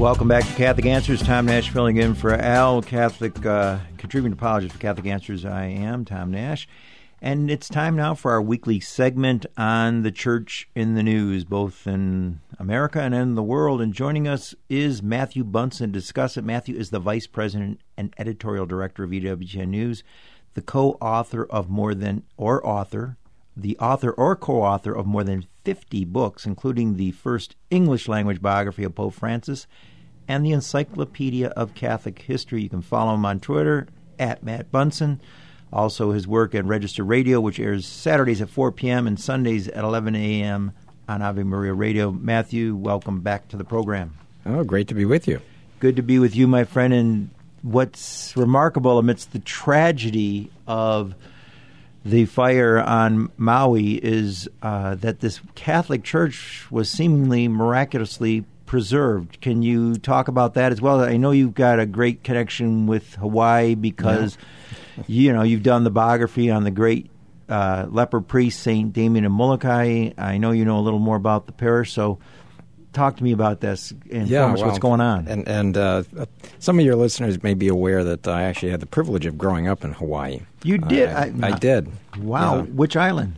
Welcome back to Catholic Answers. Tom Nash filling in for Al, Catholic uh, contributing apologist for Catholic Answers. I am Tom Nash. And it's time now for our weekly segment on the church in the news, both in America and in the world. And joining us is Matthew Bunson to discuss it. Matthew is the vice president and editorial director of EWTN News, the co author of more than, or author, the author or co author of more than 50 books, including the first English language biography of Pope Francis and the Encyclopedia of Catholic History. You can follow him on Twitter at Matt Bunson. Also, his work at Register Radio, which airs Saturdays at 4 p.m. and Sundays at 11 a.m. on Ave Maria Radio. Matthew, welcome back to the program. Oh, great to be with you. Good to be with you, my friend. And what's remarkable amidst the tragedy of the fire on Maui is uh, that this Catholic Church was seemingly miraculously preserved. Can you talk about that as well? I know you've got a great connection with Hawaii because yeah. you know you've done the biography on the great uh, leper priest Saint Damien of Molokai. I know you know a little more about the parish, so talk to me about this and yeah, well, what's going on. And, and uh, some of your listeners may be aware that I actually had the privilege of growing up in Hawaii. You did? I, I, I, did. Wow. Yeah. Which island?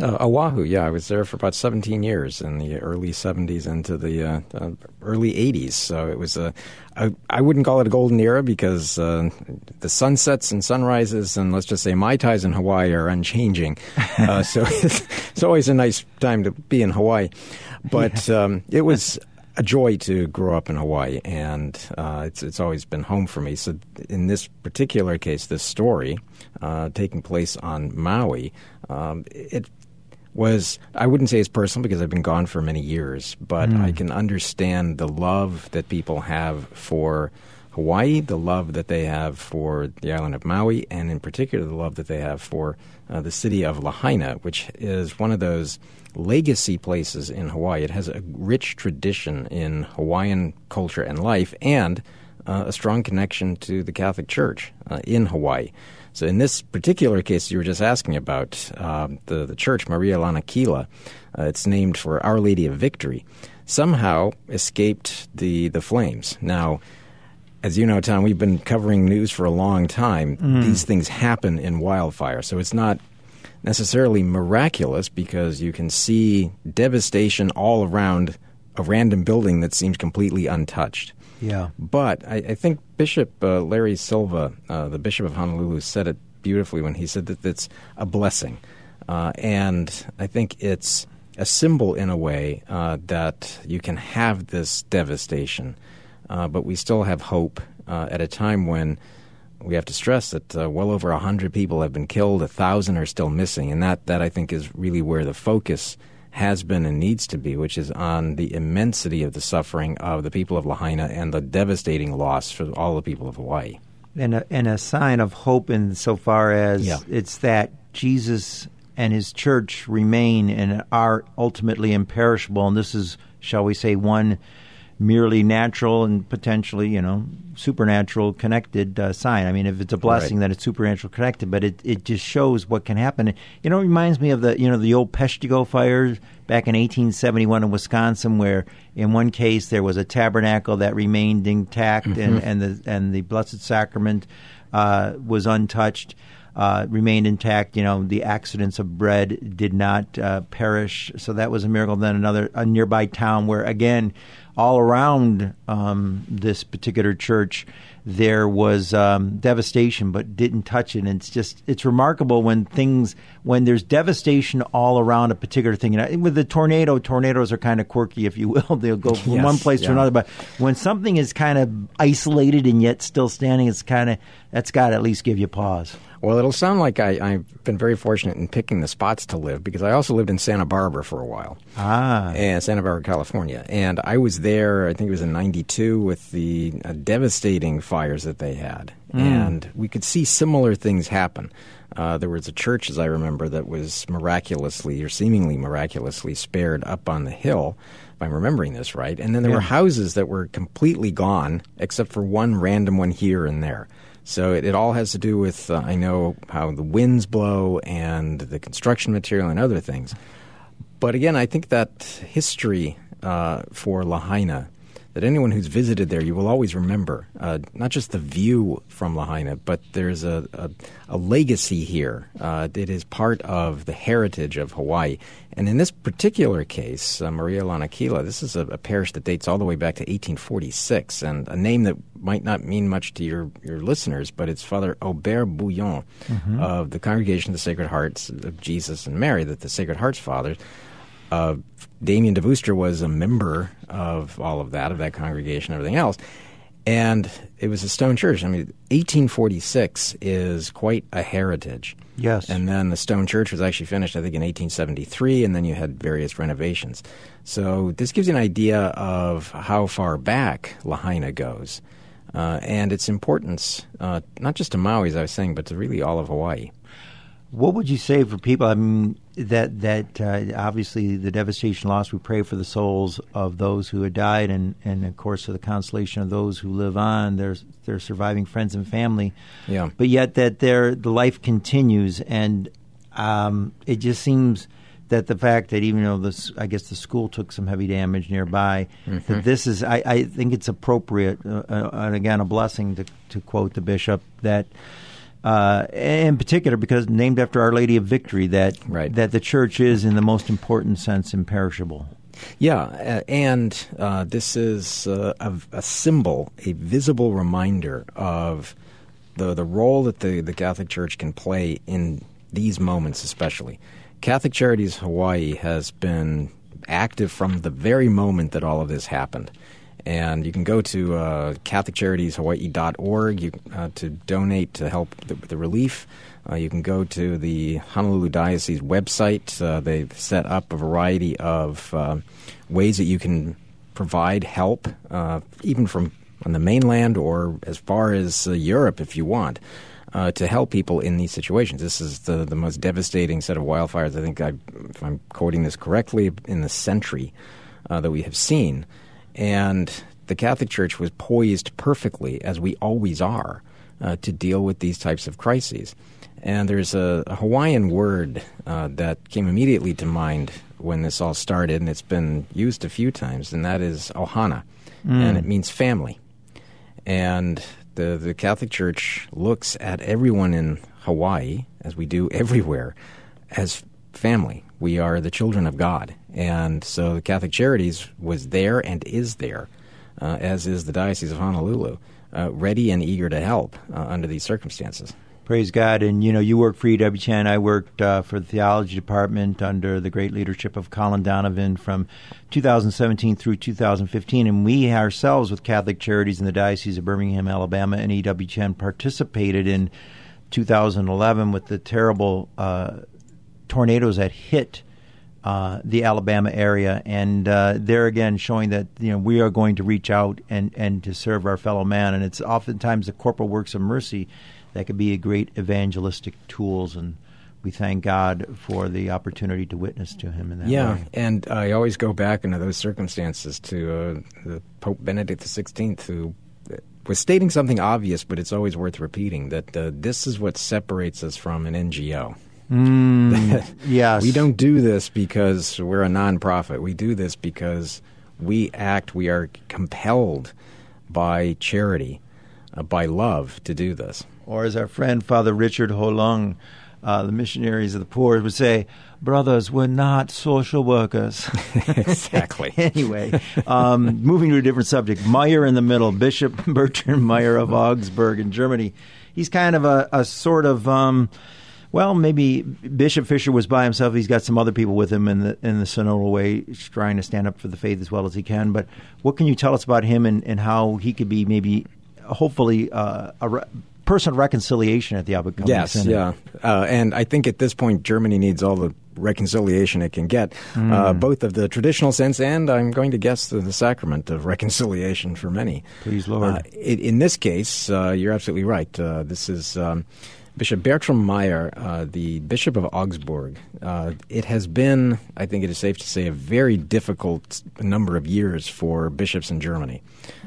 Uh, Oahu, yeah, I was there for about 17 years in the early 70s into the uh, uh, early 80s. So it was a, I, I wouldn't call it a golden era because uh, the sunsets and sunrises and let's just say mai tais in Hawaii are unchanging. Uh, so it's, it's, always a nice time to be in Hawaii. But um, it was a joy to grow up in Hawaii, and uh, it's it's always been home for me. So in this particular case, this story uh, taking place on Maui, um, it was I wouldn't say it's personal because I've been gone for many years, but mm. I can understand the love that people have for Hawaii, the love that they have for the island of Maui, and in particular the love that they have for uh, the city of Lahaina, which is one of those legacy places in Hawaii. It has a rich tradition in Hawaiian culture and life, and uh, a strong connection to the Catholic Church uh, in Hawaii. So, in this particular case you were just asking about, uh, the, the church, Maria Lanakila, uh, it's named for Our Lady of Victory, somehow escaped the, the flames. Now, as you know, Tom, we've been covering news for a long time. Mm. These things happen in wildfire. So, it's not necessarily miraculous because you can see devastation all around a random building that seems completely untouched. Yeah. But I, I think Bishop uh, Larry Silva, uh, the Bishop of Honolulu, said it beautifully when he said that it's a blessing. Uh, and I think it's a symbol in a way uh, that you can have this devastation, uh, but we still have hope uh, at a time when we have to stress that well over 100 people have been killed, 1,000 are still missing, and that, that I think is really where the focus has been and needs to be, which is on the immensity of the suffering of the people of Lahaina and the devastating loss for all the people of Hawaii. And a, and a sign of hope insofar as yeah. it's that Jesus and his church remain and are ultimately imperishable. And this is, shall we say, one merely natural and potentially, you know, supernatural connected uh, sign. I mean, if it's a blessing, right. then it's supernatural connected. But it, it just shows what can happen. You know, it reminds me of the you know the old Peshtigo fires back in 1871 in Wisconsin, where in one case there was a tabernacle that remained intact mm-hmm. and and the and the Blessed Sacrament uh, was untouched. Uh, remained intact. You know, the accidents of bread did not uh, perish, so that was a miracle. Then another a nearby town where again all around um, this particular church there was um, devastation but didn't touch it and it's just it's remarkable when things when there's devastation all around a particular thing and with the tornado tornadoes are kind of quirky if you will they'll go from yes, one place yeah. to another but when something is kind of isolated and yet still standing it's kind of that's got to at least give you pause well, it'll sound like I, have been very fortunate in picking the spots to live because I also lived in Santa Barbara for a while. Ah. And Santa Barbara, California. And I was there, I think it was in 92, with the uh, devastating fires that they had. Mm. And we could see similar things happen. Uh, there was a church, as I remember, that was miraculously or seemingly miraculously spared up on the hill, if I'm remembering this right. And then there yeah. were houses that were completely gone, except for one random one here and there. So it, it all has to do with, uh, I know, how the winds blow and the construction material and other things. But again, I think that history uh, for Lahaina, that anyone who's visited there, you will always remember uh, not just the view from Lahaina, but there's a, a, a legacy here. Uh, it is part of the heritage of Hawaii. And in this particular case, uh, Maria Lanakila, this is a, a, parish that dates all the way back to 1846, and a name that might not mean much to your, your listeners, but it's Father Aubert Bouillon mm-hmm. of the Congregation of the Sacred Hearts of Jesus and Mary, that the Sacred Hearts Fathers. Uh, Damien de was a member of all of that, of that congregation, everything else. And it was a stone church. I mean, 1846 is quite a heritage. Yes. And then the stone church was actually finished, I think, in 1873, and then you had various renovations. So this gives you an idea of how far back Lahaina goes uh, and its importance, uh, not just to Maui, as I was saying, but to really all of Hawaii. What would you say for people? I mean, that that uh, obviously the devastation loss. We pray for the souls of those who had died, and, and of course for the consolation of those who live on. Their their surviving friends and family. Yeah. But yet that their the life continues, and um, it just seems that the fact that even though this, I guess the school took some heavy damage nearby, mm-hmm. that this is, I, I think it's appropriate, uh, uh, and again, a blessing to, to quote the bishop that uh, in particular because named after Our Lady of Victory, that right. that the church is in the most important sense imperishable. Yeah, and uh, this is uh, a, a, symbol, a visible reminder of the the role that the, the Catholic Church can play in these moments, especially. Catholic Charities Hawaii has been active from the very moment that all of this happened. And you can go to uh, CatholicCharitiesHawaii.org you, uh, to donate to help the, the relief. Uh, you can go to the Honolulu Diocese website. Uh, they've set up a variety of uh, ways that you can provide help, uh, even from on the mainland or as far as Europe if you want. to help people in these situations. This is the, the most devastating set of wildfires, I think, I, if I'm quoting this correctly, in the century that we have seen. And the Catholic Church was poised perfectly, as we always are, uh, to deal with these types of crises. And there's a, a Hawaiian word uh, that came immediately to mind when this all started, and it's been used a few times, and that is ohana, mm. and it means family. And the, the Catholic Church looks at everyone in Hawaii, as we do everywhere, as family. We are the children of God. And so the Catholic Charities was there and is there, uh, as is the Diocese of Honolulu, uh, ready and eager to help uh, under these circumstances. Praise God. And, you know, you work for EWTN. I worked uh, for the theology department under the great leadership of Colin Donovan from 2017 through 2015. And we ourselves, with Catholic Charities in the Diocese of Birmingham, Alabama, and EWTN, participated in 2011 with the terrible uh, tornadoes that hit uh, the Alabama area, and uh, there again showing that you know we are going to reach out and, and to serve our fellow man, and it's oftentimes the corporal works of mercy that could be a great evangelistic tools, and we thank God for the opportunity to witness to Him in that yeah, way. and I always go back into those circumstances to uh, the Pope Benedict XVI, who was stating something obvious, but it's always worth repeating that uh, this is what separates us from an NGO. Mm, yes. we don't do this because we're a nonprofit. We do this because we act, we are compelled by charity, uh, by love to do this. Or as our friend Father Richard Ho Lung, uh, the missionaries of the poor, would say, brothers, we're not social workers. exactly. anyway, um, moving to a different subject, Meier in the middle, Bishop Bertram Meier of Augsburg in Germany. He's kind of a, a sort of. Um, well, maybe Bishop Fisher was by himself. He's got some other people with him in the in the synodal way, trying to stand up for the faith as well as he can. But what can you tell us about him and, and how he could be maybe, hopefully, uh, a re- person of reconciliation at the upcoming yes, synod? yeah, uh, and I think at this point Germany needs all the reconciliation it can get, uh, mm. uh, both of the traditional sense and I'm going to guess the, the sacrament of reconciliation for many. Please, Lord. Uh, in, in, this case, uh, you're absolutely right. Uh, this is. Um, Bishop Bertram Meier, uh, the Bishop of Augsburg, uh, it has been, I think it is safe to say, a very difficult number of years for bishops in Germany.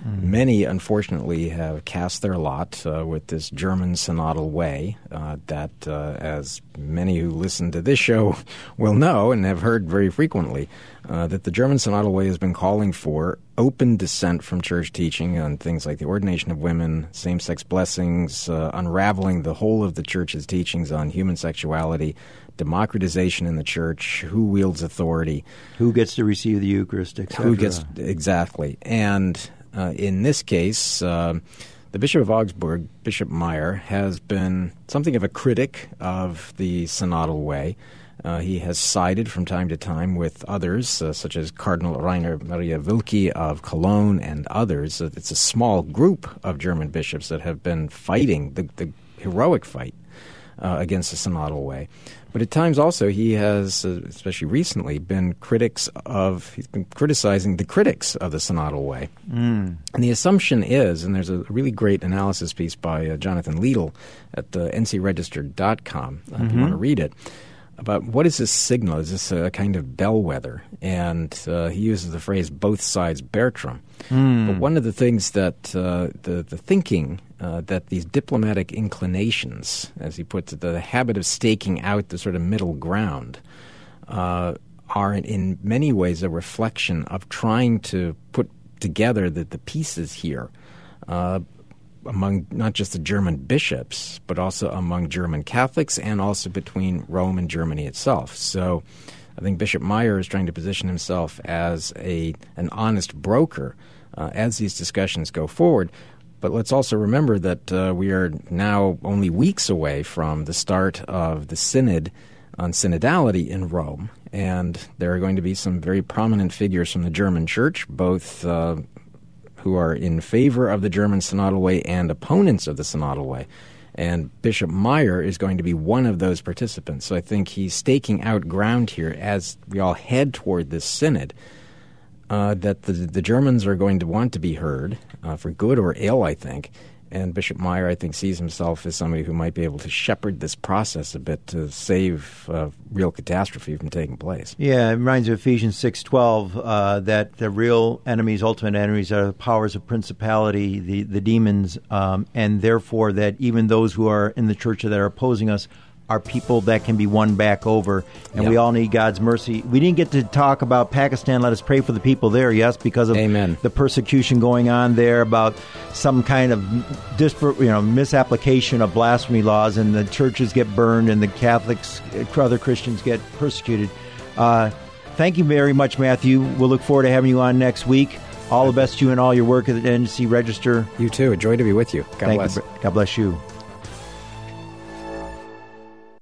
Mm. Many, unfortunately, have cast their lot uh, with this German synodal way uh, that, uh, as many who listen to this show will know and have heard very frequently, uh, that the German Synodal Way has been calling for open dissent from church teaching on things like the ordination of women, same sex blessings, uh, unraveling the whole of the church's teachings on human sexuality, democratization in the church, who wields authority, who gets to receive the Eucharist, etc. Who gets exactly, and uh, in this case. The Bishop of Augsburg, Bishop Meier, has been something of a critic of the synodal way. Uh, he has sided from time to time with others, uh, such as Cardinal Rainer Maria Woelki of Cologne and others. Uh, it's a small group of German bishops that have been fighting the, the heroic fight uh, against the synodal way. But at times also he has, uh, especially recently, been critics of he's been criticizing the critics of the synodal way. Mm. And the assumption is, and there's a really great analysis piece by uh, Jonathan Liedl at uh, ncregister.com uh, mm-hmm. if you want to read it about what is this signal? Is this a kind of bellwether? And uh, he uses the phrase "both sides Bertram." Mm. But one of the things that uh, the the thinking uh, that these diplomatic inclinations, as he puts it, the habit of staking out the sort of middle ground, uh, are in, in, many ways a reflection of trying to put together the, the pieces here uh, among not just the German bishops, but also among German Catholics and also between Rome and Germany itself. So I think Bishop Meier is trying to position himself as a an honest broker uh, as these discussions go forward. But let's also remember that uh, we are now only weeks away from the start of the Synod on synodality in Rome. And there are going to be some very prominent figures from the German church, both uh, who are in favor of the German synodal way and opponents of the synodal way. And Bishop Meier is going to be one of those participants. So I think he's staking out ground here as we all head toward this synod. Uh, that the, the Germans are going to want to be heard uh, for good or ill, I think, and Bishop Meier, I think, sees himself as somebody who might be able to shepherd this process a bit to save uh, real catastrophe from taking place. Yeah, it reminds of Ephesians six twelve uh, that the real enemies, ultimate enemies, are the powers of principality, the the demons, um, and therefore that even those who are in the church that are opposing us are people that can be won back over, and yep. we all need God's mercy. We didn't get to talk about Pakistan. Let us pray for the people there, yes, because of Amen. the persecution going on there, about some kind of disparate, you know, misapplication of blasphemy laws, and the churches get burned, and the Catholics, other Christians get persecuted. Uh, thank you very much, Matthew. We'll look forward to having you on next week. All the best to you and all your work at the NC Register. You too. A joy to be with you. God Thank bless. You. God bless you.